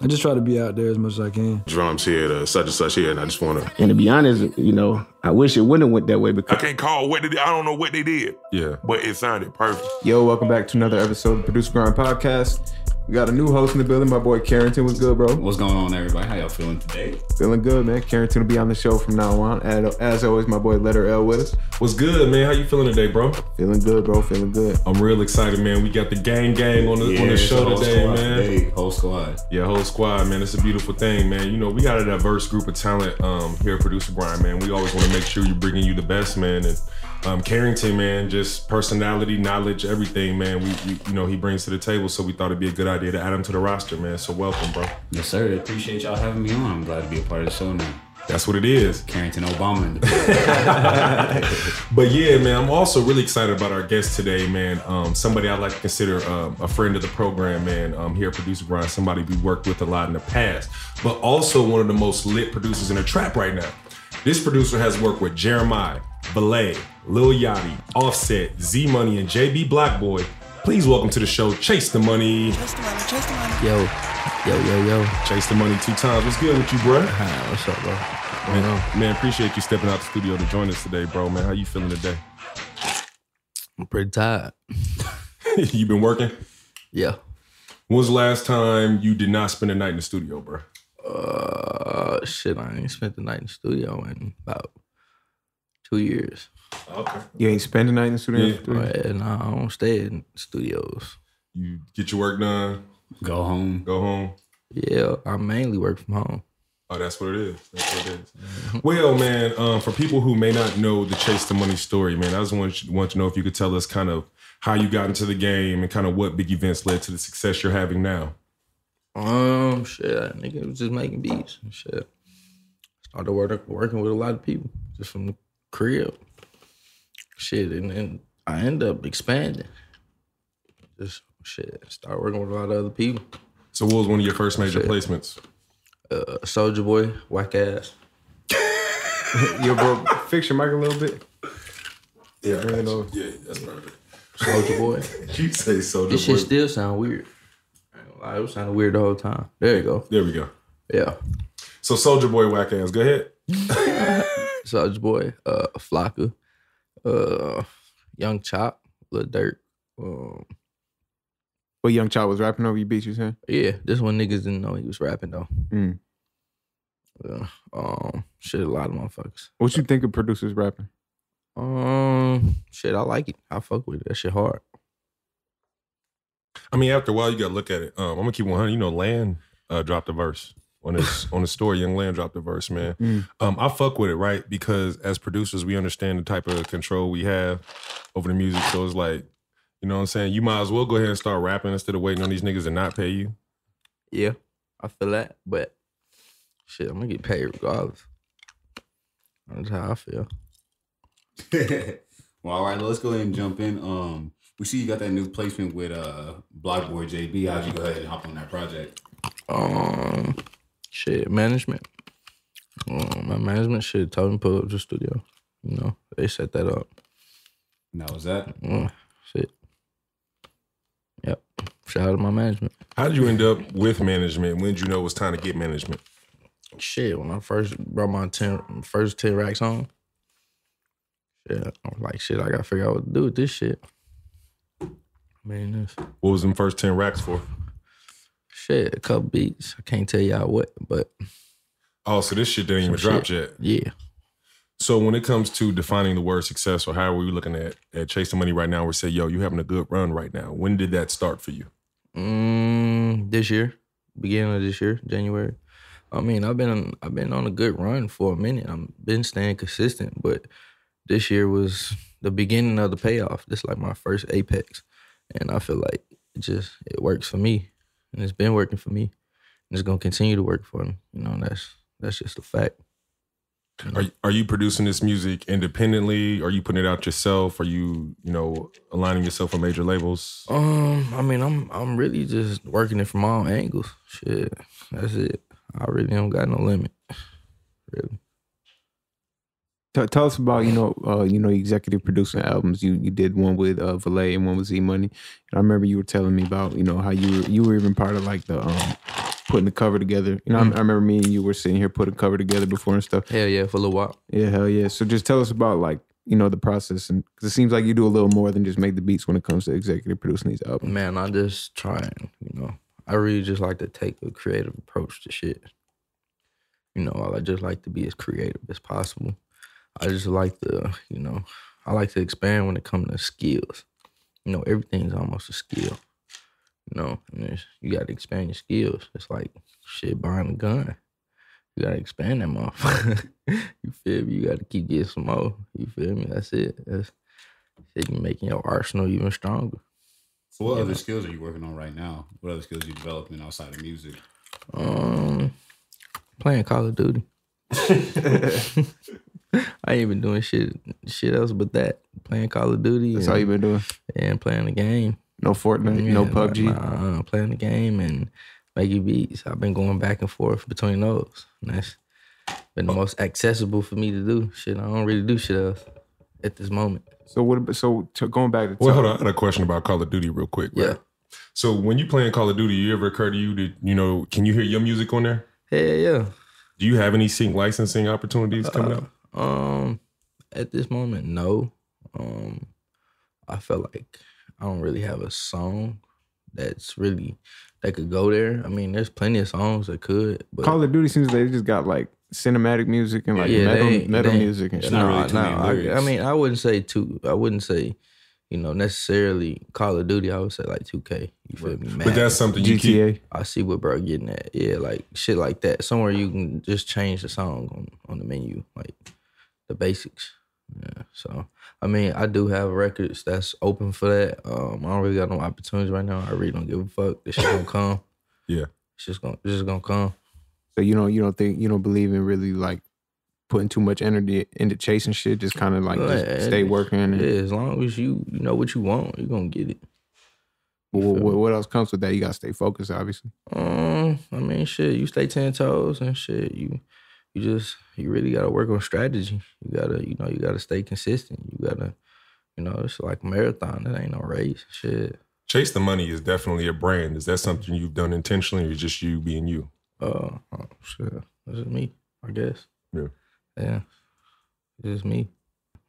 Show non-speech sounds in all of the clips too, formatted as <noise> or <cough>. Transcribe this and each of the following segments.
I just try to be out there as much as I can. Drums here, the such and such here, and I just want to. And to be honest, you know, I wish it wouldn't have went that way because I can't call what they did. I don't know what they did, Yeah. but it sounded perfect. Yo, welcome back to another episode of Producer Grind Podcast. We got a new host in the building. My boy Carrington was good, bro. What's going on, everybody? How y'all feeling today? Feeling good, man. Carrington will be on the show from now on. And as always, my boy Letter L with us. What's good, man? How you feeling today, bro? Feeling good, bro. Feeling good. I'm real excited, man. We got the gang gang on the on the show whole today, squad man. Today, whole squad. Yeah, whole squad, man. It's a beautiful thing, man. You know, we got a diverse group of talent um, here at Producer Grind, man. We always want to make sure you're bringing you the best, man. And um, Carrington, man, just personality, knowledge, everything, man. We, we, you know, he brings to the table. So we thought it'd be a good idea to add him to the roster, man. So welcome, bro. Yes, sir. Appreciate y'all having me on. I'm glad to be a part of the show now. That's what it is. Carrington Obama in the. <laughs> But yeah, man, I'm also really excited about our guest today, man. Um, somebody I'd like to consider um, a friend of the program, man. Um, here at Producer Grind, somebody we worked with a lot in the past, but also one of the most lit producers in the trap right now. This producer has worked with Jeremiah, Valee, Lil Yachty, Offset, Z Money, and JB BlocBoy. Please welcome to the show, Chase the Money. Chase the Money, Chase the Money. Yo, yo, yo, yo. Chase the Money two times. What's good with you, bro? Hi, what's up, bro? Man, man, appreciate you stepping out the studio to join us today, bro. Man, how you feeling today? I'm pretty tired. <laughs> you been working? Yeah. When was the last time you did not spend a night in the studio, bro? Uh, shit, I ain't spent the night in the studio in about two years. Okay. You ain't spending night in the studio? Yeah. for three? I don't stay in studios. You get your work done, Go home. go home. Yeah, I mainly work from home. Oh, that's what it is. That's what it is. Well, man, um, for people who may not know the Chase the Money story, man, I just want, want to know if you could tell us kind of how you got into the game and kind of what big events led to the success you're having now. Um, shit, nigga was just making beats and shit. Started working working with a lot of people just from the crib. Shit, and then I end up expanding. Just shit, start working with a lot of other people. So, what was one of your first major Shit. placements? Uh, Soldier Boy, whack ass. <laughs> Yo, bro, fix your mic a little bit. Yeah, really know. yeah, that's perfect. Soldier Boy. <laughs> You say Soldier this shit still sound weird. I ain't gonna lie, It was sounding weird the whole time. There you go. There we go. Yeah. So, Soldier Boy, whack ass. Go ahead. <laughs> Soldier Boy, uh, Flocka, uh, Young Chop, Lil Dirt. Um, But Young Child was rapping over you beats, you saying? yeah, this one niggas didn't know he was rapping though. Mm. Yeah. Um, shit, a lot of motherfuckers. What you think of producers rapping? Um, shit, I like it. I fuck with it. That shit hard. I mean, after a while, you got to look at it. Um, I'm gonna keep 100. You know, Land uh, dropped a verse on his <laughs> on the story. Young Land dropped a verse, man. Mm. Um, I fuck with it, right? Because as producers, we understand the type of control we have over the music. So it's like, you know what I'm saying? You might as well go ahead and start rapping instead of waiting on these niggas to not pay you. Yeah, I feel that, but shit, I'm gonna get paid regardless. That's how I feel. <laughs> well, all right, let's go ahead and jump in. Um, we see you got that new placement with uh BlocBoy JB. How'd you go ahead and hop on that project? Um, shit, management. Um, my management shit told me to pull up to the studio. You know, they set that up. And that was that. Uh, shit. Yep. Shout out to my management. How did you end up with management? When did you know it was time to get management? Shit, when I first brought my ten first ten racks home, shit, I was like, shit, I gotta figure out what to do with this shit. Man, this What was them first 10 racks for? Shit, a couple beats. I can't tell y'all what, but Oh, so this shit didn't even drop shit. yet. yeah. So when it comes to defining the word success or how are we looking at, at chasing money right now, we say, yo, you having a good run right now. When did that start for you? Mm, this year, beginning of this year, January. I mean, I've been I've been on a good run for a minute. I've been staying consistent, but this year was the beginning of the payoff. This like my first apex, and I feel like it just it works for me, and it's been working for me, and it's gonna continue to work for me. You know, and that's that's just a fact. Are are you producing this music independently? Are you putting it out yourself? Are you, you know, aligning yourself with major labels? Um, I mean, I'm I'm really just working it from all angles. Shit, that's it. I really don't got no limit. Really. T- tell us about you know uh, you know executive producing albums. You you did one with uh, Valee and one with Z Money. And I remember you were telling me about you know how you were, you were even part of like the um putting the cover together. You know, I, I remember me and you were sitting here putting cover together before and stuff. Hell yeah, for a little while. Yeah, hell yeah. So just tell us about like you know the process, and because it seems like you do a little more than just make the beats when it comes to executive producing these albums. Man, I just try and you know. I really just like to take a creative approach to shit. You know, I just like to be as creative as possible. I just like to, you know, I like to expand when it comes to skills. You know, everything's almost a skill. You know, and there's- you got to expand your skills. It's like shit buying a gun. You got to expand that motherfucker. <laughs> you feel me? You got to keep getting some more. You feel me? That's it. That's shit. You making your arsenal even stronger. So what Yeah. other skills are you working on right now? What other skills are you developing outside of music? Um, playing Call of Duty. <laughs> <laughs> <laughs> I ain't been doing shit shit else but that. Playing Call of Duty That's and, all you've been doing. and playing the game. No Fortnite, no Yeah, PUBG. Nah, playing the game and making beats. I've been going back and forth between those. And that's been the most accessible for me to do. Shit, I don't really do shit else at this moment. So what? So to, going back to Well, hold on. I had a question about Call of Duty real quick. right? Yeah. So when you playing Call of Duty, you ever occur to you that you know? Can you hear your music on there? Hell yeah. Do you have any sync licensing opportunities coming uh, up? Um, at this moment, no. Um, I feel like I don't really have a song that's really that could go there. I mean, there's plenty of songs that could, but Call of Duty seems like they just got like cinematic music and like Yeah, metal, ain't- metal they music and It's shit. not no, really too no, I, I mean, I wouldn't say two. I wouldn't say, you know, necessarily Call of Duty. I would say like two K. You feel me? But that's something you keep. GTA. I see what bro getting at. Yeah, like shit like that. Somewhere you can just change the song on, on the menu, like the basics. Yeah. So I mean, I do have records that's open for that. Um, I don't really got no opportunities right now. I really don't give a fuck. This shit gonna come. <laughs> Yeah. It's just gonna it's just gonna come. So you don't you don't think you don't believe in really like putting too much energy into chasing shit. Just kind of like Yeah, just stay working. And, Yeah, as long as you you know what you want, you're gonna get it. But what, what, what else comes with that? You gotta stay focused, obviously. Um, I mean, shit, you stay ten toes and shit. You, you just, you really gotta work on strategy. You gotta, you know, you gotta stay consistent. You gotta, you know, it's like a marathon. That ain't no race. Shit. Chase the money is definitely a brand. Is that something you've done intentionally, or just you being you? Uh, oh, shit. That's just me, I guess. Yeah. Yeah. It's just me.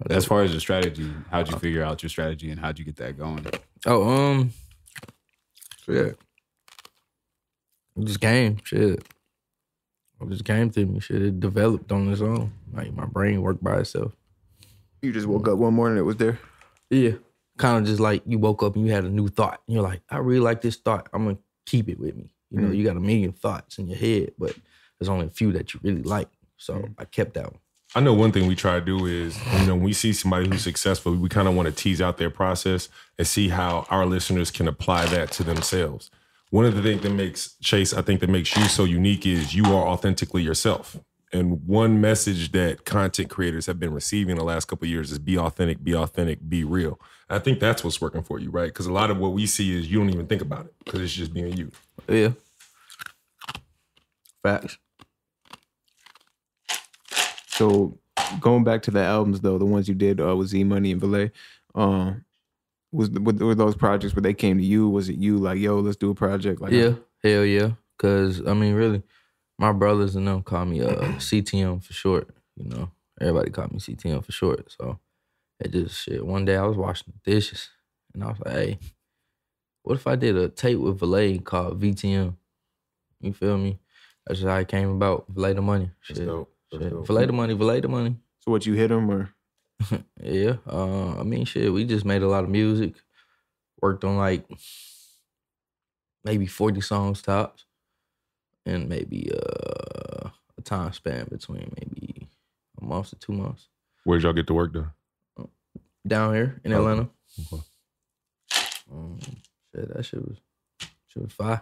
As far as the strategy, how'd you figure out your strategy and how'd you get that going? Oh, um, shit. It just game, shit. It just came to me, shit. It developed on its own. Like my brain worked by itself. You just woke up one morning, it was there. Yeah. Kind of just like you woke up and you had a new thought. And you're like, I really like this thought. I'm gonna keep it with me. You know, Mm. you got a million thoughts in your head, but there's only a few that you really like. So I kept that one. I know one thing we try to do is, you know, when we see somebody who's successful, we kind of want to tease out their process and see how our listeners can apply that to themselves. One of the things that makes Chase, I think, that makes you so unique is you are authentically yourself. And one message that content creators have been receiving the last couple years is be authentic, be authentic, be real. I think that's what's working for you, right? Because a lot of what we see is you don't even think about it because it's just being you. Yeah. Facts. So going back to the albums though, the ones you did uh, with Z Money and Valee, um, was were, were those projects where they came to you? Was it you like, yo, let's do a project? Like, yeah, hell yeah. Cause I mean, really, my brothers and them call me uh <clears throat> CTM for short. You know, everybody called me CTM for short. So it just shit. One day I was washing the dishes, and I was like, hey, what if I did a tape with Valee called VTM? You feel me? That's just how it came about. Valee the money. That's Shit. dope. That's shit. dope. Valee the money. Valee the money. So what you hit them or? <laughs> Yeah. Uh, I mean, shit, we just made a lot of music. Worked on like maybe 40 songs tops. And maybe uh, a time span between maybe a month to two months. Where'd y'all get the work done? Down here in Okay. Atlanta. Okay. Um, shit, that shit was shit was fire.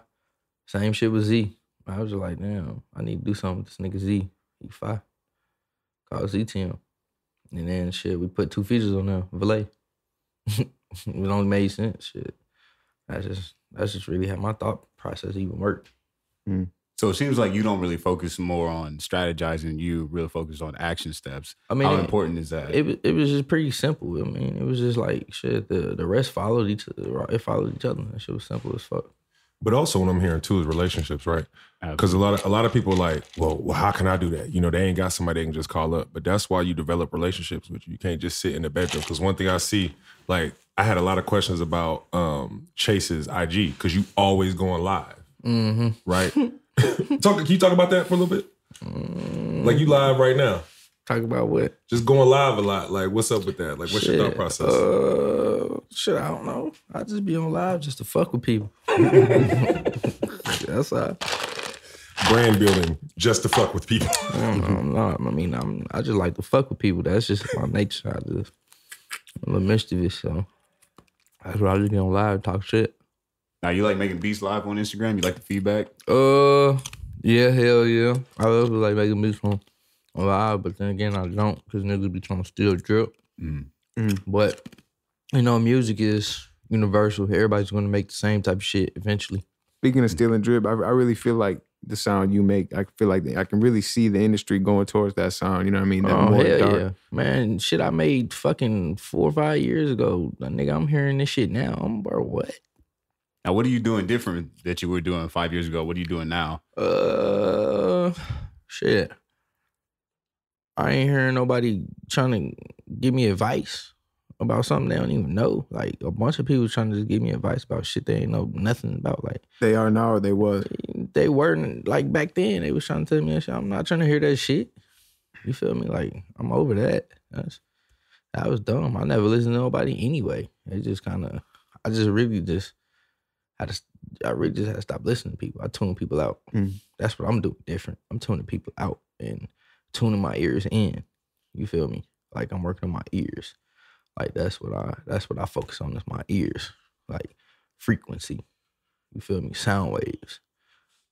Same shit with Z. I was just like, damn, I need to do something with this nigga Z. He fire. Called ZTM. And then shit, we put two features on there, Valee. <laughs> it only made sense. Shit. That's just that's just really how my thought process even worked. Hmm. So it seems like you don't really focus more on strategizing. You really focus on action steps. I mean, How it- important is that? It was it was just pretty simple. I mean, it was just like shit. The the rest followed each other. It followed each other. That shit was simple as fuck. But also, what I'm hearing too is relationships, right? Because a lot of a lot of people are like, well, well, how can I do that? You know, they ain't got somebody they can just call up. But that's why you develop relationships with you. You can't just sit in the bedroom. Because one thing I see, like, I had a lot of questions about um Chase's IG because you always going live, Mm-hmm. right? <laughs> talk. Can you talk about that for a little bit? Like you live right now, Talk about what? just going live a lot. Like, what's up with that? Like, what's your thought process? Uh, shit, I don't know. I just be on live just to fuck with people. <laughs> That's all. Brand building, just to fuck with people. I don't know. I'm not. I mean, I'm. I just like to fuck with people. That's just my nature. I just I'm a little mischievous, so that's why I just get on live and talk shit. Now you like making beats live on Instagram? You like the feedback? Uh, yeah, hell yeah. I love to like making music on on live, but then again, I don't because niggas be trying to steal drip. Mm. But you know, music is universal. Everybody's gonna make the same type of shit eventually. Speaking of stealing drip, I, I really feel like the sound you make, I feel like I can really see the industry going towards that sound. You know what I mean? That Oh more hell dark- yeah, man! Shit, I made fucking four or five years ago. Nigga, I'm hearing this shit now. I'm bro, what? Now, what are you doing different that you were doing five years ago? What are you doing now? Uh, shit. I ain't hearing nobody trying to give me advice about something they don't even know. Like a bunch of people trying to just give me advice about shit they ain't know nothing about. Like They are now or they was. they weren't like back then. They was trying to tell me that shit. I'm not trying to hear that shit. You feel me? Like I'm over that. That's that was dumb. I never listened to nobody anyway. It just kind of. I just really just I just. I really just had to stop listening to people. I tune people out. Mm. That's what I'm doing different. I'm tuning people out and tuning my ears in. You feel me? Like I'm working on my ears. Like that's what I. That's what I focus on. Is my ears. Like frequency. You feel me? Sound waves.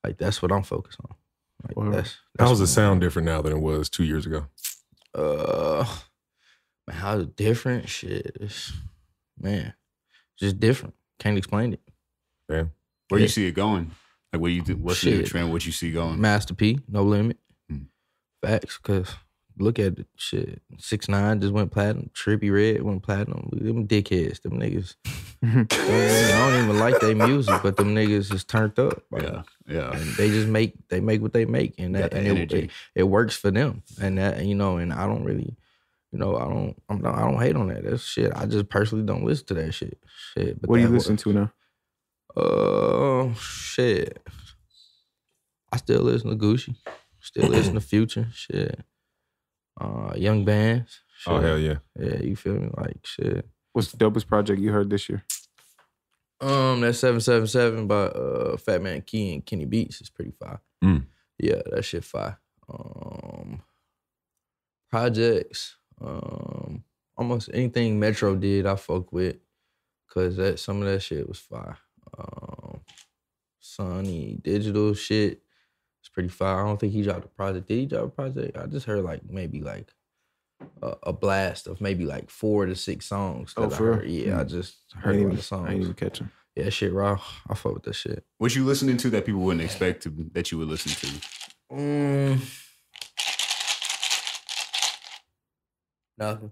Like that's what I'm focused on. Like Wow. that's, that's How's the what- sound different now than it was two years ago? Uh, man, how's it different? Shit, it's, man, just different. Can't explain it. Man, Where Yeah. you see it going? Like, what you think? What's the new trend? What you see going? Master P, no limit. Facts, cause look at it. Shit, six nine just went platinum. Trippie Redd went platinum. Them dickheads, them niggas. <laughs> I don't even like their music, but them niggas is turned up. Like, Yeah, yeah. and they just make they make what they make and that, that and it, it, it works for them and that you know and i don't really you know i don't i'm not, i don't hate on that that's shit i just personally don't listen to that shit shit but What do you listen works. to now? uh shit i still listen to gucci still listen to <clears throat> future shit uh young bands shit. oh hell yeah. yeah you feel me like shit What's the dopest project you heard this year? Um, that seven seven seven by uh Fat Man Key and Kenny Beats is pretty fire. Mm. Yeah, that shit fire. Um, projects, um, almost anything Metro did, I fuck with, cause that some of that shit was fire. Um, Sonny Digital shit, it's pretty fire. I don't think he dropped a project. Did he drop a project? I just heard like maybe like a, a blast of maybe like four to six songs. Oh, that I for real? heard. Yeah, I just heard ain't a even, of songs. I ain't even catch him. Yeah, shit raw. I fuck with that shit. What you listening to that people wouldn't expect to that you would listen to? Mm. Nothing.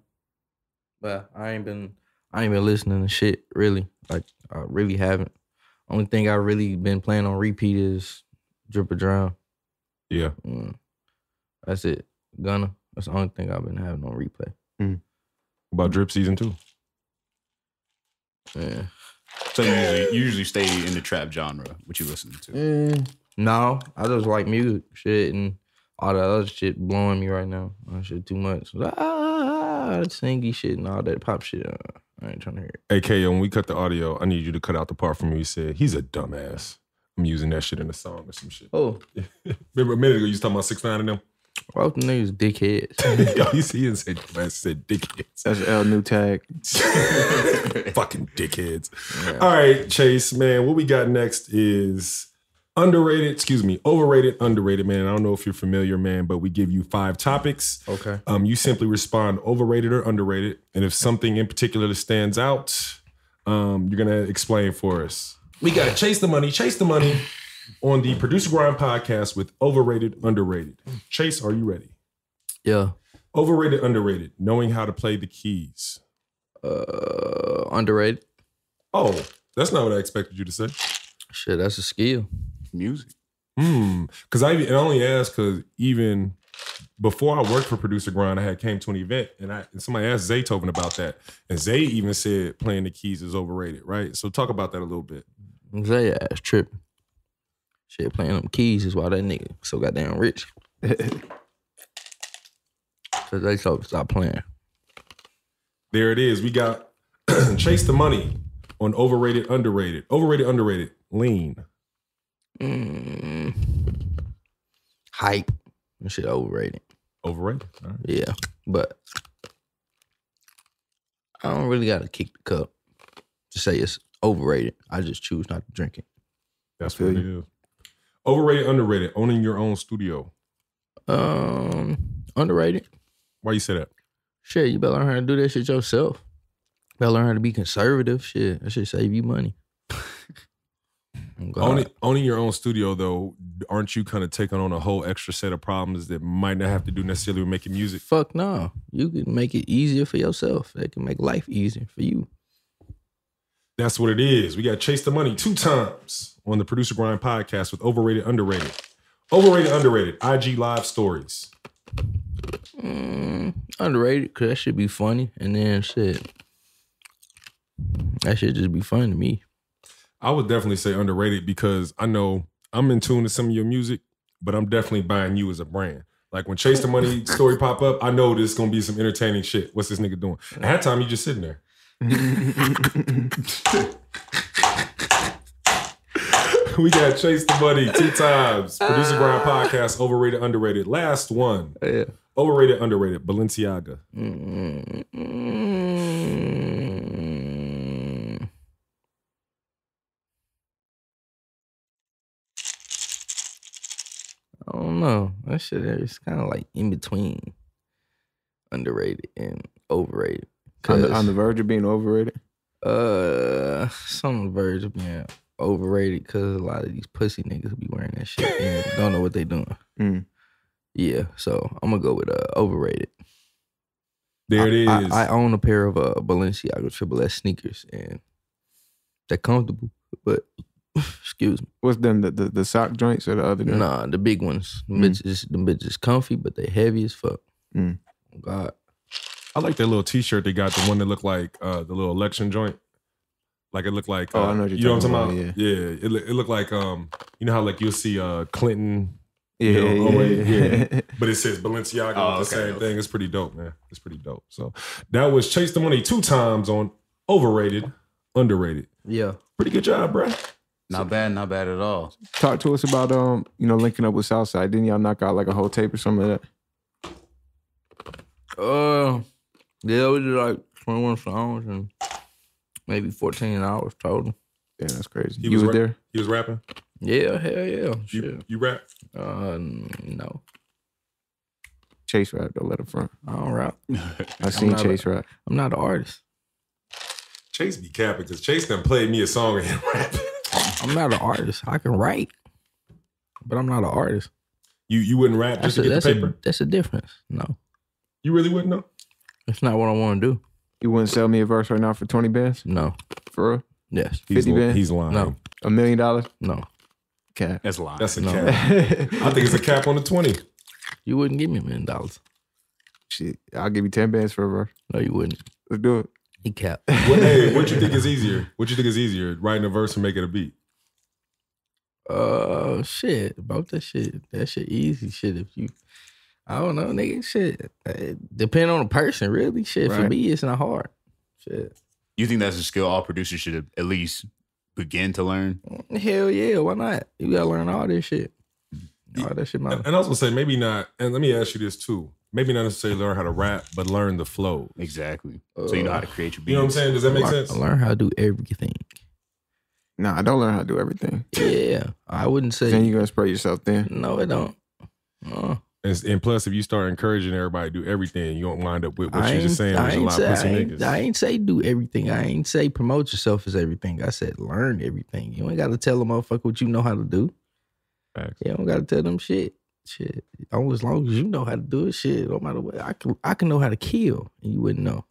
But I ain't been I ain't been listening to shit really. Like I really haven't. Only thing I really been playing on repeat is Drip or Drown. Yeah. Mm. That's it. Gunna. That's the only thing I've been having on replay. About drip season two. Yeah. So you usually, you usually stay in the trap genre. What you listening to? Mm, no, I just like music, shit, and all that other shit blowing me right now. That shit too much. Ah, singy shit and all that pop shit. uh, I ain't trying to hear it. Hey, K, when we cut the audio, I need you to cut out the part from me. You said he's a dumbass. I'm using that shit in a song or some shit. Oh, <laughs> Remember a minute ago you was talking about six nine and them? the niggas dickheads? <laughs> Yo, he he didn't say dumbass, he said dickheads. That's L new tag. <laughs> Fucking dickheads. All right, Chase, man, what we got next is underrated, excuse me, overrated, underrated, man. I don't know if you're familiar, man, but we give you five topics. Okay. Um, you simply respond overrated or underrated. And if something in particular stands out, um, you're gonna explain for us. We got to Chase the Money, Chase the Money on the Producer Grind podcast with overrated, underrated. Chase, are you ready? Yeah. Overrated, underrated, knowing how to play the keys. Uh, underrated. Oh, that's not what I expected you to say. Shit, that's a skill. Music. Hmm. Because I, I only asked because even before I worked for Producer Grind, I had came to an event and I and somebody asked Zaytoven about that, and Zay even said playing the keys is overrated, right? So talk about that a little bit. Zay ass tripping. Shit, playing them keys is why that nigga so goddamn rich. <laughs> Cause they me stop playing. There it is. We got <clears throat> Chase the Money on overrated, underrated, overrated, underrated, lean. Mm. Hype. That shit overrated. Overrated. Right. Yeah. But I don't really gotta kick the cup to say it's overrated. I just choose not to drink it. That's what it is. Overrated, underrated, owning your own studio. Um underrated. Why you say that? Shit, you better learn how to do that shit yourself. Better learn how to be conservative. Shit, that should save you money. <laughs> Owning, owning your own studio, though, aren't you kind of taking on a whole extra set of problems that might not have to do necessarily with making music? Fuck no. You can make it easier for yourself. That can make life easier for you. That's what it is. We got Chase the Money two times on the Producer Grind podcast with Overrated, Underrated. Overrated, Underrated, IG Live Stories. Mm, underrated because that should be funny. And then shit, that should just be fun to me. I would definitely say underrated because I know I'm in tune to some of your music, but I'm definitely buying you as a brand. Like when Chase the Money story pop up, I know there's gonna be some entertaining shit. What's this nigga doing? At that time, you just sitting there. We got Chase the Money two times. Uh, producer Grind podcast, overrated, underrated. Last one, Yeah. overrated, underrated. Balenciaga. I don't know. That shit is kind of like in between underrated and overrated. On, the, 'Cause, on the verge of being overrated. uh, some on the verge of being overrated because a lot of these pussy niggas be wearing that shit and don't know what they doing. Mm. Yeah, so I'm gonna go with uh, overrated. There it is. I, I, I own a pair of uh, Balenciaga Triple S sneakers, and they're comfortable. But <laughs> excuse me, What's them the, the the sock joints or the other? joints? nah, the big ones, the Mm. bitches, the bitches comfy, but they heavy as fuck. Mm. God, I like that little T-shirt they got, the one that looked like uh, the little election joint. Like it looked like, Oh, uh, I know what you're you know what I'm talking talking about. Yeah, it, look- it looked like um, you know how like you'll see uh Clinton, Yeah, you know, yeah, oh, yeah. yeah. <laughs> but it says Balenciaga Oh, with the okay, same okay. thing. It's pretty dope, man. It's pretty dope. So that was Chase the Money two times on overrated, underrated. yeah. Pretty good job, bro. Not bad, not bad at all. Talk to us about um, you know, linking up with Southside. Didn't y'all knock out like a whole tape or something like that? Uh, yeah, we did like 21 songs and maybe 14 hours total. Yeah, that's crazy. He you was was ra- there? He was rapping. Yeah, hell yeah. You, Shit. you rap. Uh, no, Chase rap, don't let it front. I don't rap. <laughs> I seen not a- Chase rap. I'm not an artist. Chase be capping because Chase done played me a song and <laughs> rapping. I'm not an artist. I can write, but I'm not an artist. You you wouldn't rap That's just a, to get that's the a paper. that's a difference. No, You really wouldn't know. It's not what I want to do. You wouldn't sell me a verse right now for 20 bands? No. For real? Yes. He's, 50 li- band? he's lying. No. A million dollars? No. Cap. That's lying. That's a No. cap. I think it's a cap on the twenty. You wouldn't give me a million dollars. Shit, I'll give you 10 bands for a verse. No, you wouldn't. Let's do it. He cap. What, hey, what you think is easier? What you think is easier, writing a verse and making a beat? Uh, shit. About that shit. That shit easy. Shit. If you, I don't know, nigga. Shit. It depend on the person, really. Shit. For me, it's not hard. Shit. You think that's a skill all producers should at least begin to learn? Hell yeah. Why not? You gotta learn all this shit. All that shit matter. And, and I was gonna say maybe not. And let me ask you this too. Maybe not necessarily learn how to rap, but learn the flow. Exactly. so you know how to create your beats. You know what I'm saying? Does that make learn, sense? learn how to do everything. Nah, I don't learn how to do everything. Yeah. I wouldn't say. Then you're gonna spray yourself thin. no, I don't. Uh, And, and plus, if you start encouraging everybody to do everything, you don't wind up with what I you're just saying. I ain't lot say, of I ain't. I ain't say do everything. I ain't say promote yourself as everything. I said learn everything. You ain't got to tell a motherfucker what you know how to do. Facts. You don't got to tell them shit. Shit. Oh, as long as you know how to do it, shit. No matter what, I can I can know how to kill, and you wouldn't know.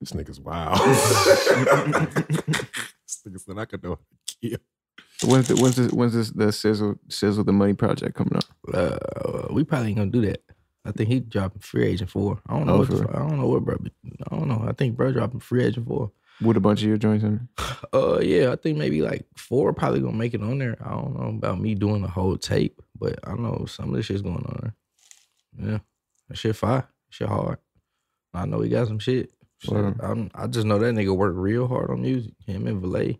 This nigga's wild. <laughs> this nigga said I could know how to kill. When's the when's this when's this the sizzle sizzle the money project coming up? Uh, we probably ain't gonna do that. I think he dropping free agent four. I don't know. Oh, what the, I don't know what bro. I don't know. I think bro dropping free agent four. With a bunch of your joints in it? Uh, yeah, I think maybe like four probably gonna make it on there. I don't know about me doing the whole tape, but I know some of this shit's going on there. Yeah, that shit fire. Shit hard. I know he got some shit. Shit, I just know that nigga work real hard on music. Him and Valee,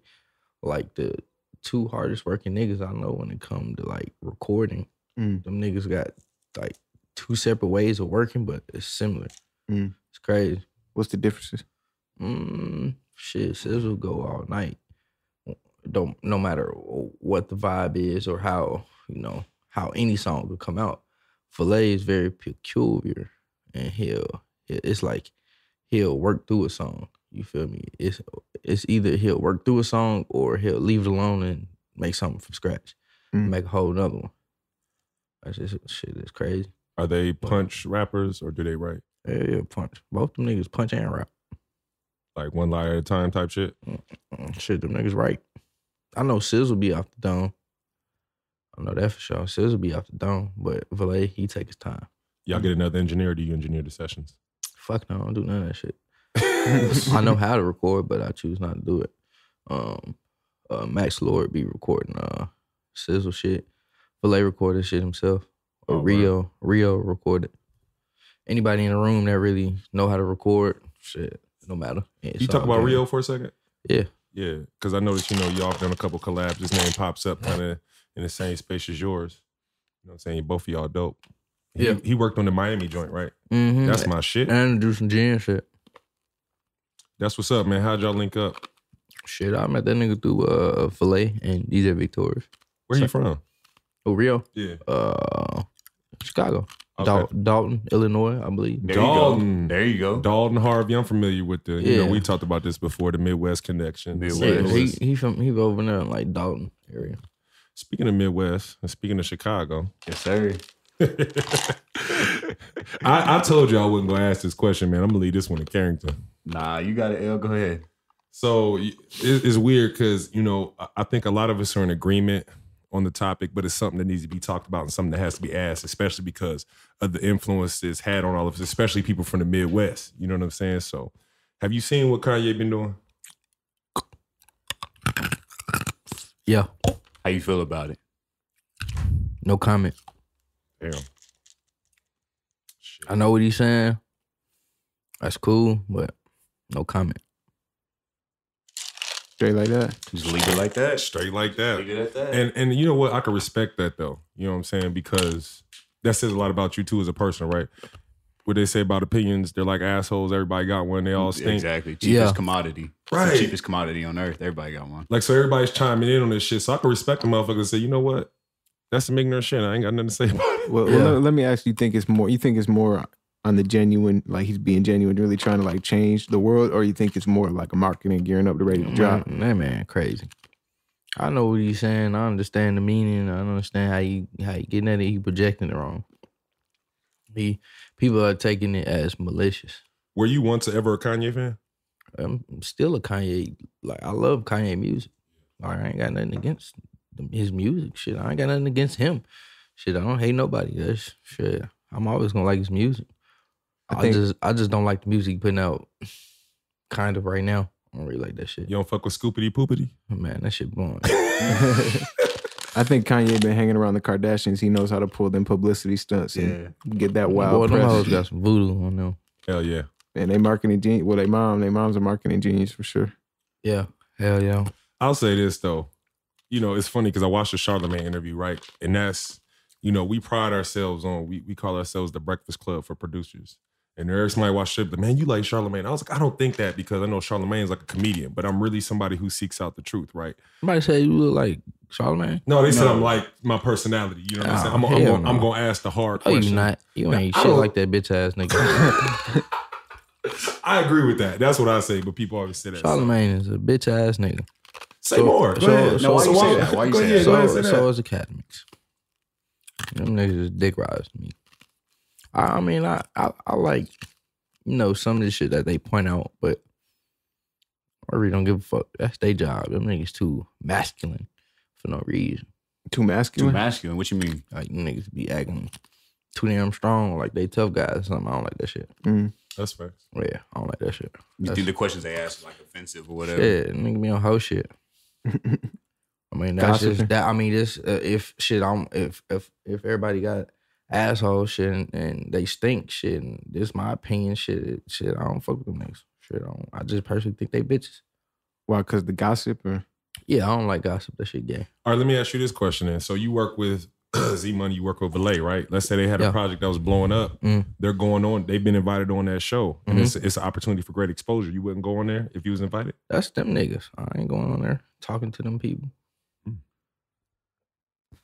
like the two hardest working niggas I know when it come to like recording. Mm. Them niggas got like two separate ways of working, but it's similar. Mm. It's crazy. What's the differences? Mm, shit, Sizzle go all night. Don't no matter what the vibe is or how you know how any song could come out. Valee is very peculiar, and he'll it's like he'll work through a song. You feel me? It's it's either he'll work through a song or he'll leave it alone and make something from scratch, Mm. make a whole another one. That's just shit. It's crazy. Are they punch rappers or do they write Yeah, yeah, punch. Both them niggas punch and rap. like one line at a time type shit? Mm, Shit, them niggas right. I know Sizzle be off the dome. I know that for sure. Sizzle be off the dome, but Valee, he take his time. Y'all get another engineer or do you engineer the sessions? Fuck no, I don't do none of that shit. <laughs> I know how to record, but I choose not to do it. Um, uh, Max Lord be recording uh Sizzle shit. Valee recorded shit himself. Or Oh. Rio, Rio recorded. Anybody in the room that really know how to record, shit, no matter. It's you talk about good. Rio for a second? Yeah. Yeah, because I noticed, you know, y'all done a couple collabs. His name pops up kind of in the same space as yours. You know what I'm saying? Both of y'all dope. He, Yeah. He worked on the Miami joint, right? Mm-hmm. That's my shit. and do some gin shit. That's what's up, man. How'd y'all link up? Shit, I met that nigga through uh Valee and DJ Victorious. Where he from? Oh, Rio? Yeah. Uh Chicago. Okay. Dal- Dolton, Illinois, I believe. There Dolton. you go. There you go. Dolton Harvey. I'm familiar with the, you know, Yeah. we talked about this before, the Midwest connection. Midwest. Yeah, St. he, he from he over there in like Dolton area. Speaking of Midwest and speaking of Chicago, Yes, sir. <laughs> I, I told you I wasn't gonna ask this question, man. I'm gonna leave this one to Carrington. Nah, you got it, L. Go ahead. So it's weird because you know I- I think a lot of us are in agreement on the topic, but it's something that needs to be talked about and something that has to be asked, especially because of the influence it's had on all of us, especially people from the Midwest. You know what I'm saying? So, have you seen what Kanye been doing? Yeah. How you feel about it? No comment. Damn. I know what he's saying. That's cool, but no comment. Straight like that. Just leave it like that. Straight like that. Leave it at that. And and you know what? I can respect that though. You know what I'm saying? Because that says a lot about you too as a person, right? What they say about opinions, they're like assholes. Everybody got one. They all stink. exactly. Cheapest Yeah. commodity. Right. the cheapest commodity on earth. Everybody got one. Like so, everybody's chiming in on this shit. So I can respect the motherfucker and say, you know what? That's some ignorant shit. I ain't got nothing to say about it. Well, Yeah. well let, let me ask you. Think it's more? You think it's more on the genuine, like he's being genuine, really trying to like change the world, or you think it's more like a marketing gearing up to ready to drop? Man, that man crazy. I know what he's saying. I understand the meaning. I understand how he how he getting at it. He projecting it wrong. He people are taking it as malicious. Were you once ever a Kanye fan? I'm still a Kanye. Like I love Kanye music. Like, I ain't got nothing against his music. Shit, I ain't got nothing against him. Shit, I don't hate nobody. That's shit. I'm always gonna like his music. I I, just I just don't like the music he putting out. Kind of right now. I don't really like that shit. You don't fuck with Scoopity Poopity? Man, that shit blowing. <laughs> <laughs> I think Kanye been hanging around the Kardashians. He knows how to pull them publicity stunts and get that wild Boy, them press. hoes got some voodoo on them. Hell yeah. And they marketing genius. Well, they mom, they mom's a marketing genius for sure. Yeah, hell yeah. I'll say this though. You know, it's funny because I watched the Charlemagne interview, right? And that's, you know, we pride ourselves on we we call ourselves the Breakfast Club for producers. And there somebody watched it, but man, you like Charlemagne. I was like, I don't think that because I know Charlemagne's like a comedian, but I'm really somebody who seeks out the truth, right? Somebody say you look like Charlemagne. No, they said I'm like my personality. You know what I'm Oh, saying? I'm, I'm, hell gonna, I'm gonna ask the hard Oh, you question. not? You Nah, ain't I shit like that bitch ass nigga. <laughs> I agree with that. That's what I say, but people always say that. Charlemagne is a bitch ass nigga. Say So- more. Go so- ahead. so why you say that? Why you go say that? ahead, so, say that. so is academics. Them niggas is dick riders to me. I, I mean, I, I I like you know some of the shit that they point out, but I really don't give a fuck. That's their job. Them niggas too masculine. for no reason. Too masculine. Too masculine. masculine. What you mean? Like niggas be acting too damn strong, like they tough guys or something. I don't like that shit. Mm. That's facts. Yeah, I don't like that shit. You That's- think the questions they ask is like offensive or whatever? Yeah, nigga be on hoe shit. <laughs> I mean, that's Gossiping. just that. I mean, this uh, if shit, I'm if if if everybody got asshole shit and, and they stink shit, and this my opinion shit, shit, I don't fuck with them niggas. Shit, I don't. I just personally think they bitches. Why? Because the gossip or Yeah, I don't like gossip. That shit gay. All right, let me ask you this question then. So you work with <clears throat> Z Money, you work with Valee, right? Let's say they had a project that was blowing up. Mm. They're going on. They've been invited on that show, and Mhm. it's it's an opportunity for great exposure. You wouldn't go on there if you was invited. That's them niggas. I ain't going on there talking to them people.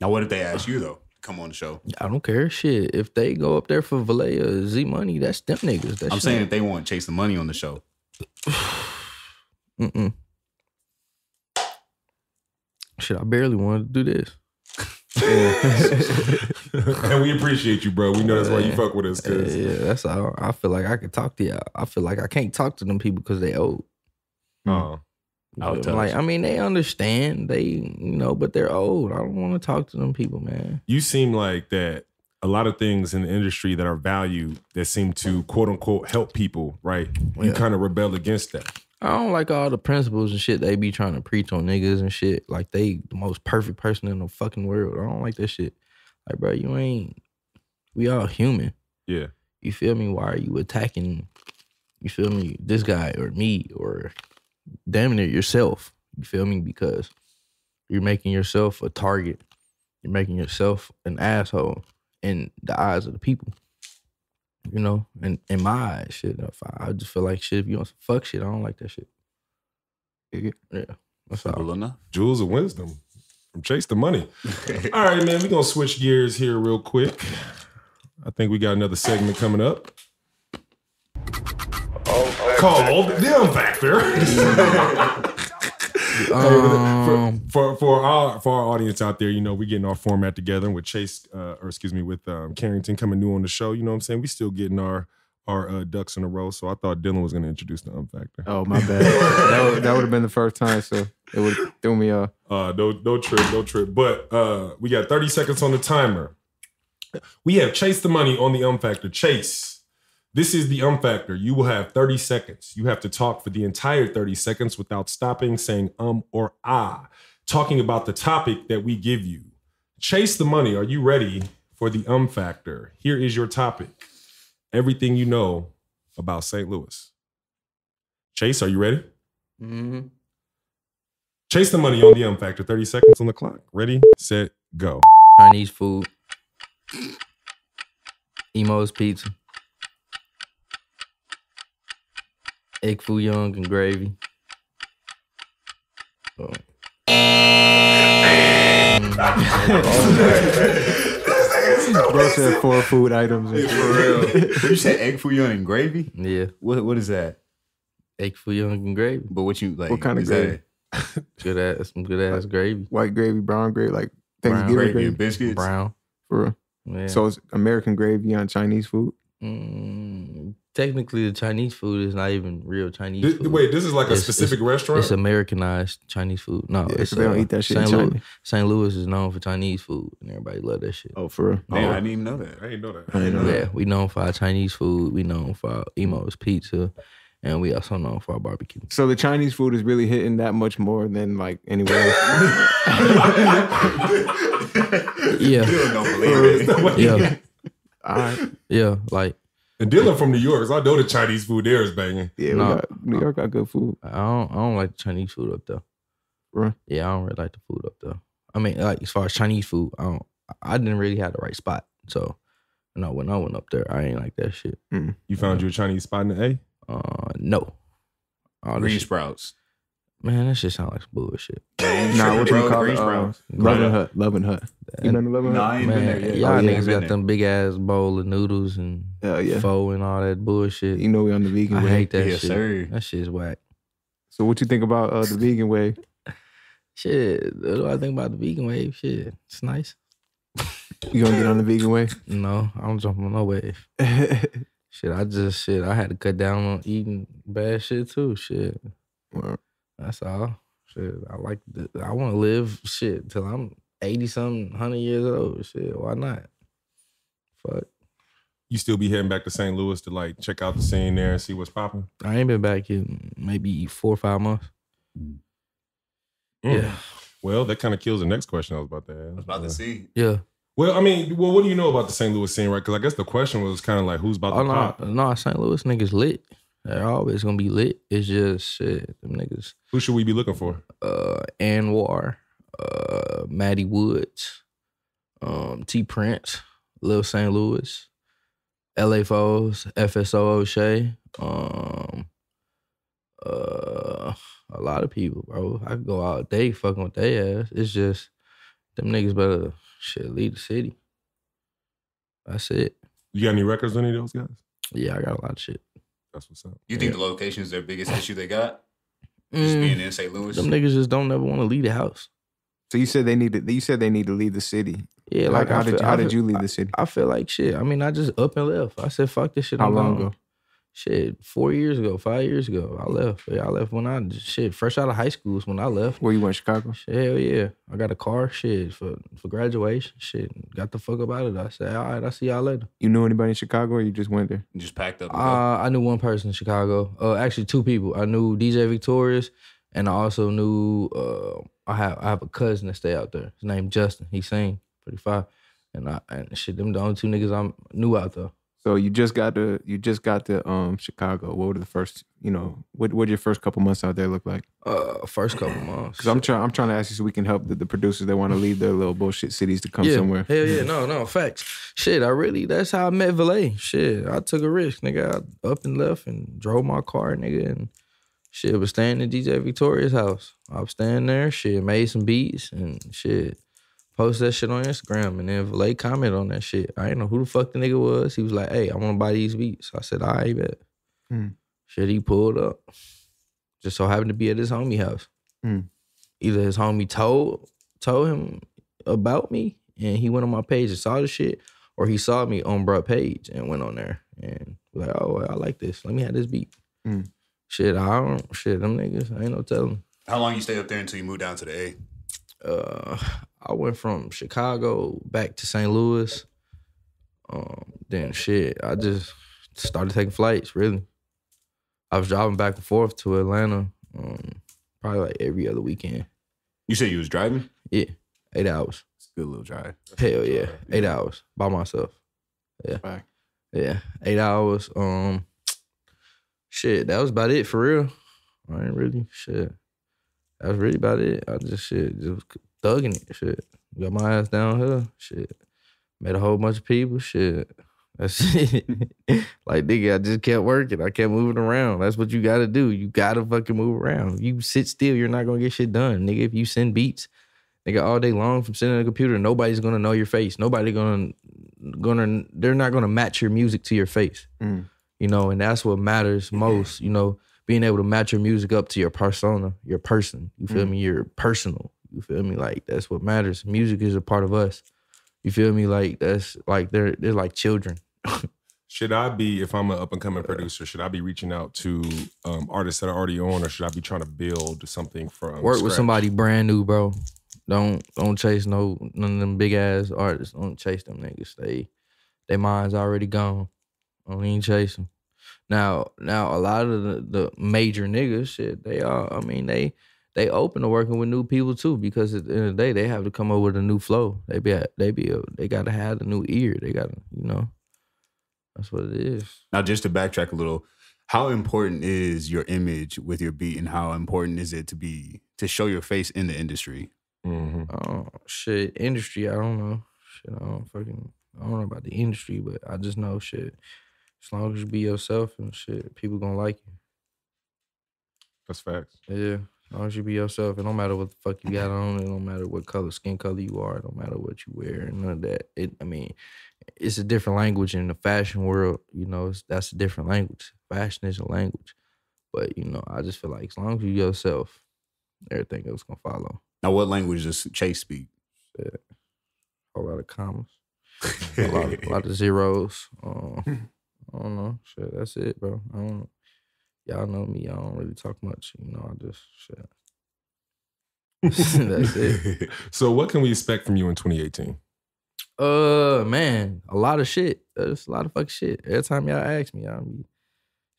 Now, what if they ask you though? To Come on the show. I don't care. Shit, if they go up there for Valee or Z Money, that's them niggas. That I'm shit saying if ain't- they want to chase the money on the show. <sighs> Mm-mm. Shit, I barely wanted to do this. <laughs> and we appreciate you, bro. We know that's why you fuck with us, Yeah, cause yeah, that's all. I feel like I could talk to y'all. I feel like I can't talk to them people because they old. uh, You me? tell like. I mean, they understand. They you know, but they're old. I don't want to talk to them people, man. you seem like that. A lot of things in the industry that are valued that seem to quote unquote help people, right? You Yeah. kind of rebel against that. I don't like all the principles and shit they be trying to preach on niggas and shit. Like they the most perfect person in the fucking world. I don't like that shit. Like, bro, you ain't. We all human. Yeah. You feel me? Why are you attacking? You feel me? This guy or me or damn near yourself. You feel me? Because you're making yourself a target. You're making yourself an asshole in the eyes of the people. You know, and in my eyes, shit. If I, I just feel like shit. If you want some fuck shit, I don't like that shit. Yeah. Yeah, that's all. Simple enough. Jewels of wisdom from Chase the Money. <laughs> All right, man. We're gonna switch gears here real quick. I think we got another segment coming up. Called the M Factor. <laughs> Um, for, for for our for our audience out there, you know, we're getting our format together and with Chase, uh, or excuse me, with um, Carrington coming new on the show. You know what I'm saying? We still getting our our uh, ducks in a row. So I thought Dylan was gonna introduce the M Factor. oh my bad. <laughs> that would, that would have been the first time, so it would threw me off. Uh, no, no trip, no trip. But uh, we got 30 seconds on the timer. We have Chase the Money on the Um Factor. Chase, this is the Um Factor. You will have 30 seconds. You have to talk for the entire 30 seconds without stopping, saying um or ah, talking about the topic that we give you. Chase the Money, are you ready for the Um Factor? Here is your topic everything you know about St. Louis. Chase, are you ready? Mm-hmm. Chase the money on the um Factor. 30 seconds on the clock. Ready, set, go. Chinese food, Imo's pizza, egg foo young and gravy. Oh. <laughs> Bro said four food items. and shit. <laughs> you said egg foo young and gravy. Yeah, What what is that? egg foo young and gravy. But what you like? What kind of is that gravy? <laughs> Good ass, some good ass gravy. White gravy, brown gravy, like Brown Thanksgiving Gravy gravy. and biscuits. Brown. For real. Yeah. So it's American gravy on Chinese food. Mm, technically, the Chinese food is not even real Chinese Th- food. wait, this is like a It's- specific restaurant? It's Americanized Chinese food. No, Yeah, it's 'cause they don't uh, eat that shit in St. Louis, St. Louis is known for Chinese food, and everybody love that shit. Oh, for real. Damn, I didn't even know that. I didn't know that. I didn't know that. Yeah, we known for our Chinese food. We known for our Imo's pizza, and we also known for our barbecue. So the Chinese food is really hitting that much more than like anywhere else. <laughs> Yeah, Dylan don't believe it. yeah, All right. yeah. Like And Dylan from New York, so I know the Chinese food there is banging. Yeah, No. got, New York got good food. I don't, I don't like the Chinese food up there. Right. Yeah, I don't really like the food up there. I mean, like as far as Chinese food, I don't. I didn't really have the right spot, so you know when I went up there, I ain't like that shit. You found you a Chinese spot in the A? Uh, no. All Green sprouts. Man, that shit sound like bullshit. Nah, what you Bro, call it? Uh. Loving Hut. Loving Hut. You been to Loving No, Hut? I ain't been there Man, yet. y'all Oh, yeah, niggas got there. them big ass bowl of noodles and Hell yeah. pho and all that bullshit. You know we on the vegan I way. hate that Yes, shit. sir. That shit's whack. So what you think about uh, the vegan way? <laughs> Shit, what do I think about the vegan wave? Shit, it's nice. You gonna get on the vegan way? <laughs> No, I don't jump on no wave. <laughs> Shit, I just shit. I had to cut down on eating bad shit too. Shit, Well, that's all. Shit, I like. The, I want to live shit till I'm eighty something, hundred years old. Shit, why not? Fuck. You still be heading back to St. Louis to like check out the scene there and see what's popping? I ain't been back in maybe four or five months. Mm. Yeah, Well, that kind of kills the next question I was about to ask. I was about to see. yeah. Well, I mean, well, what do you know about the St. Louis scene, right? Because I guess the question was kind of like, who's about Oh to no, pop? no, St. Louis niggas lit. They're always gonna be lit. It's just shit. Them niggas. Who should we be looking for? uh Anwar, uh Maddie Woods, um T Prince, Lil St. Louis, LA Foes, FSO O'Shea, um uh a lot of people, bro. I could go all day fucking with their ass. It's just them niggas better shit lead the city. That's it. You got any records on any of those guys? Yeah, I got a lot of shit. That's what's up. You think the location is their biggest issue they got? Just Mm, being in St. Louis. them niggas just don't ever want to leave the house. So you said they need to. You said they need to leave the city. Yeah, Like, like, how I did feel- you, how I did you leave the city? I feel like shit. I mean, I just up and left. I said, fuck this shit. How I'm long gone. ago? Shit, four years ago, five years ago, I left. Yeah, I left when I shit fresh out of high school is when I left. Where you went, Chicago? Shit, hell yeah, I got a car. Shit for for graduation. Shit, got the fuck up out of it. I said, all right, I'll see y'all later. You knew anybody in Chicago, or you just went there? You just packed up. Uh, I knew one person in Chicago. Uh, actually two people. I knew DJ Victorious, and I also knew uh, I have I have a cousin that stay out there. His name Justin. He sing pretty fine, and I and shit. Them the only two niggas I knew out there. So you just got to you just got to um Chicago. What were the first you know what what did your first couple months out there look like? Uh, first couple <sighs> months. Because I'm trying I'm trying to ask you so we can help the, the producers that want to leave their little bullshit cities to come yeah, somewhere. Hell yeah, <laughs> no, no, facts. Shit, I really that's how I met Valee. Shit, I took a risk, nigga. I up and left and drove my car, nigga, and shit was staying in DJ Victoria's house. I was staying there, shit, made some beats and shit. Post that shit on Instagram and then Valee comment on that shit. I didn't know who the fuck the nigga was. He was like, hey, I wanna buy these beats. I said, all right, bet. Hmm. Shit, he pulled up. Just so happened to be at his homie house. Hmm. Either his homie told told him about me and he went on my page and saw the shit, or he saw me on bruh page and went on there and was like, oh, I like this. Let me have this beat. Hmm. Shit, I don't shit, them niggas, I ain't no telling. How long you stay up there until you move down to the A? Uh I went from Chicago back to St. Louis. Um, then shit, I just started taking flights, really. I was driving back and forth to Atlanta, um, probably like every other weekend. You said you was driving. Yeah, eight hours. It's a good little drive. Hell yeah, eight hours by myself. Yeah, Fact. yeah, eight hours. Um, shit, that was about it for real. I ain't really shit. That was really about it. I just shit, just thugging it. Shit, got my ass down here. Shit, met a whole bunch of people. Shit, that's <laughs> it. like nigga, I just kept working. I kept moving around. That's what you got to do. You got to fucking move around. If you sit still, you're not gonna get shit done, nigga. If you send beats, nigga, all day long from sitting at a computer, nobody's gonna know your face. Nobody gonna gonna. They're not gonna match your music to your face. Mm. You know, and that's what matters <laughs> most. You know, being able to match your music up to your persona, your person. You feel Mm. me? Your personal. You feel me? Like that's what matters. Music is a part of us. You feel me? Like that's like they're they're like children. <laughs> Should I be, if I'm an up and coming producer, should I be reaching out to um, artists that are already on, or should I be trying to build something from Work with somebody brand new, bro. Don't don't chase no none of them big ass artists. Don't chase them niggas. They their minds already gone. Don't even chase them. Now now a lot of the, the major niggas shit they are. I mean they they open to working with new people too because at the end of the day they have to come up with a new flow. They be they be they got to have a new ear. They got to you know. That's what it is. Now, just to backtrack a little, how important is your image with your beat, and how important is it to be to show your face in the industry? Mhm. Oh shit, industry. I don't know. Shit, I don't fucking. I don't know about the industry, but I just know shit. As long as you be yourself and shit, people gonna like you. That's facts. Yeah, as long as you be yourself, it don't matter what the fuck you got on. It don't matter what color skin color you are. It don't matter what you wear none of that. It. I mean, it's a different language in the fashion world. You know, it's, that's a different language. Fashion is a language, but you know, I just feel like as long as you yourself, everything else gonna follow. Now, what language does Chase speak? A lot of commas. a lot, of, a lot of <laughs> zeros. Um, I don't know. Shit, that's it, bro. I don't. Y'all know me. I don't really talk much. You know, I just shit. <laughs> That's it. <laughs> so, what can we expect from you in 2018? Uh, man, a lot of shit. There's a lot of fucking shit. Every time y'all ask me, I'll be,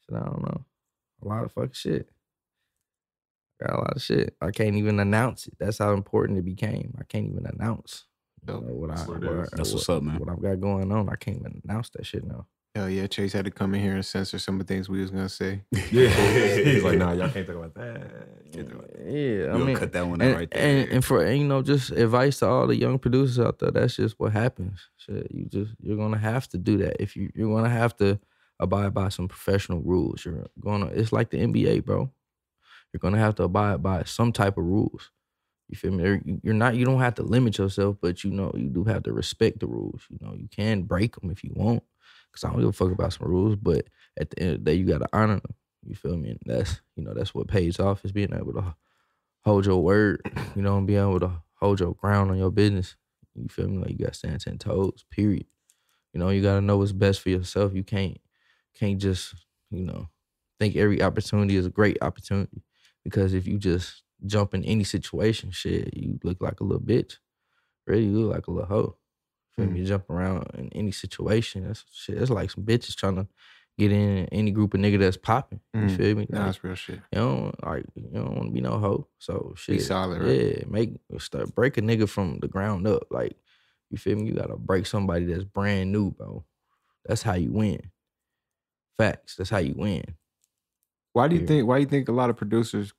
shit, I don't know, a lot of fucking shit. Got a lot of shit. I can't even announce it. That's how important it became. I can't even announce. You know, what I, That's what it what I- is. That's what's up, man. What I've got going on, I can't even announce that shit now. Hell yeah, Chase had to come in here and censor some of the things we was gonna say. Yeah, <laughs> <laughs> he's like, nah, y'all can't talk about that. You can't talk about that. Yeah, I We'll mean, cut that one out and, right there. and and for and, you know, just advice to all the young producers out there. That's just what happens. Shit, you just you're gonna have to do that. If you you're gonna have to abide by some professional rules. You're gonna. It's like the NBA, bro. You're gonna have to abide by some type of rules. You feel me? You're- You're not. You don't have to limit yourself, but you know you do have to respect the rules. You know you can break them if you want. Cause I don't give a fuck about some rules, but at the end of the day, you gotta honor them. You feel me? And that's you know that's what pays off is being able to hold your word. <coughs> You know, and being able to hold your ground on your business. You feel me? Like you got to stand ten toes. Period. You know, you gotta know what's best for yourself. You can't can't just you know think every opportunity is a great opportunity because if you just jump in any situation, shit, you look like a little bitch. Really, you look like a little hoe. Feel me? You jump around in any situation. That's shit. It's like some bitches trying to get in any group of nigga that's popping. You Mm. feel me? Nah, that's real shit. you don't like you don't want to be no hoe. So shit. Be solid, right? Yeah, make start break a nigga from the ground up. Like you feel me? You gotta break somebody that's brand new, bro. That's how you win. Facts. That's how you win. Why do you Yeah. think? Why do you think a lot of producers,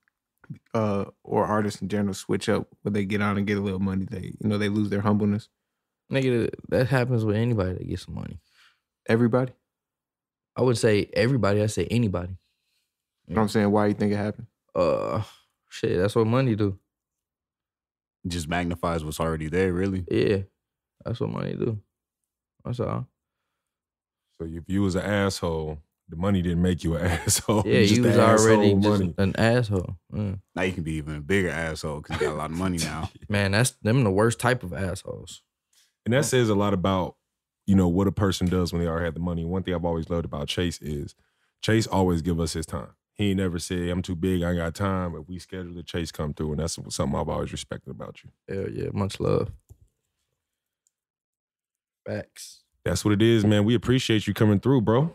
uh, or artists in general, switch up when they get on and get a little money? They, you know, they lose their humbleness. Nigga, that happens with anybody that gets some money. Everybody. I would say everybody. I say anybody. You know what I'm saying? Why you think it happened? Uh, shit. That's what money do. just magnifies what's already there, really. Yeah, that's what money do. That's all. So if you was an asshole, the money didn't make you an <laughs> asshole. Yeah, just you was already asshole just an asshole. Mm. Now you can be even a bigger asshole because you got a lot of money now. <laughs> Man, that's them the worst type of assholes. And that mm. says a lot about, you know, what a person does when they already have the money. One thing I've always loved about Chase is Chase always give us his time. He ain't never say, I'm too big, I ain't got time. If we schedule the Chase come through, and that's something I've always respected about you. Hell yeah, much love. Facts. That's what it is, man. We appreciate you coming through, bro.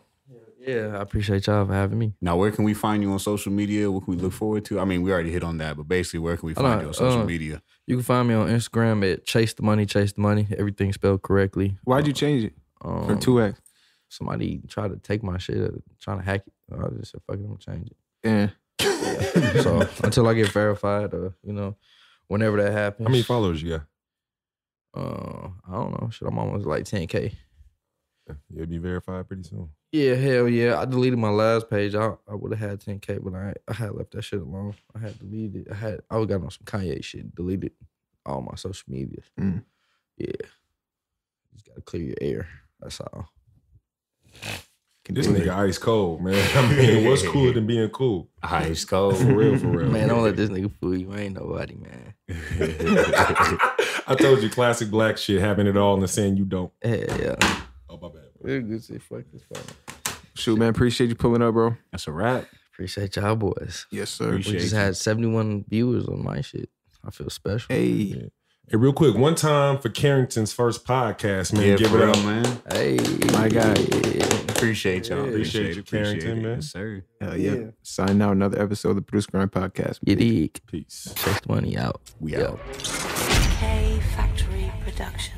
Yeah, I appreciate y'all for having me. Now, where can we find you on social media? What can we look forward to? I mean, we already hit on that, but basically, where can we find on, you on social uh, media? You can find me on Instagram at Chase the Money, Chase the Money. Everything spelled correctly. Why'd you change it Um, for two X? Somebody tried to take my shit, uh, trying to hack it. I just said, fuck it, I'm gonna change it. Yeah. So <laughs> until I get verified, or you know, whenever that happens. How many followers you got? Uh, I don't know. Shit, I'm almost like 10k. You'll be verified pretty soon. Yeah, hell yeah. I deleted my last page. I, I would have had 10K, but I I had left that shit alone. I had deleted it. I had I was got on some Kanye shit, deleted all my social media. Mm. Yeah. Just gotta clear your air. That's all. This nigga ice cold, man. <laughs> I mean, what's cooler than being cool? Ice cold. For real, for real. Man, don't let this nigga fool you. I ain't nobody, man. <laughs> <laughs> I told you, classic black shit, having it all and saying you don't. Hell yeah. Oh, my bad. We're good shit. Fuck this phone. Shoot, man. Appreciate you pulling up, bro. That's a wrap. Appreciate y'all boys. Yes, sir. We just you. had 71 viewers on my shit. I feel special. Hey. Hey, real quick, one time for Carrington's first podcast, man. yeah, give for it up. man. Hey, My guy. Appreciate y'all. Yeah. Appreciate you, Carrington, man. Yes, sir. Hell yeah. Signing out another episode of the Producer Grind Podcast. You dig? Peace. Chase the money out. We Yeah. out. K Factory Production.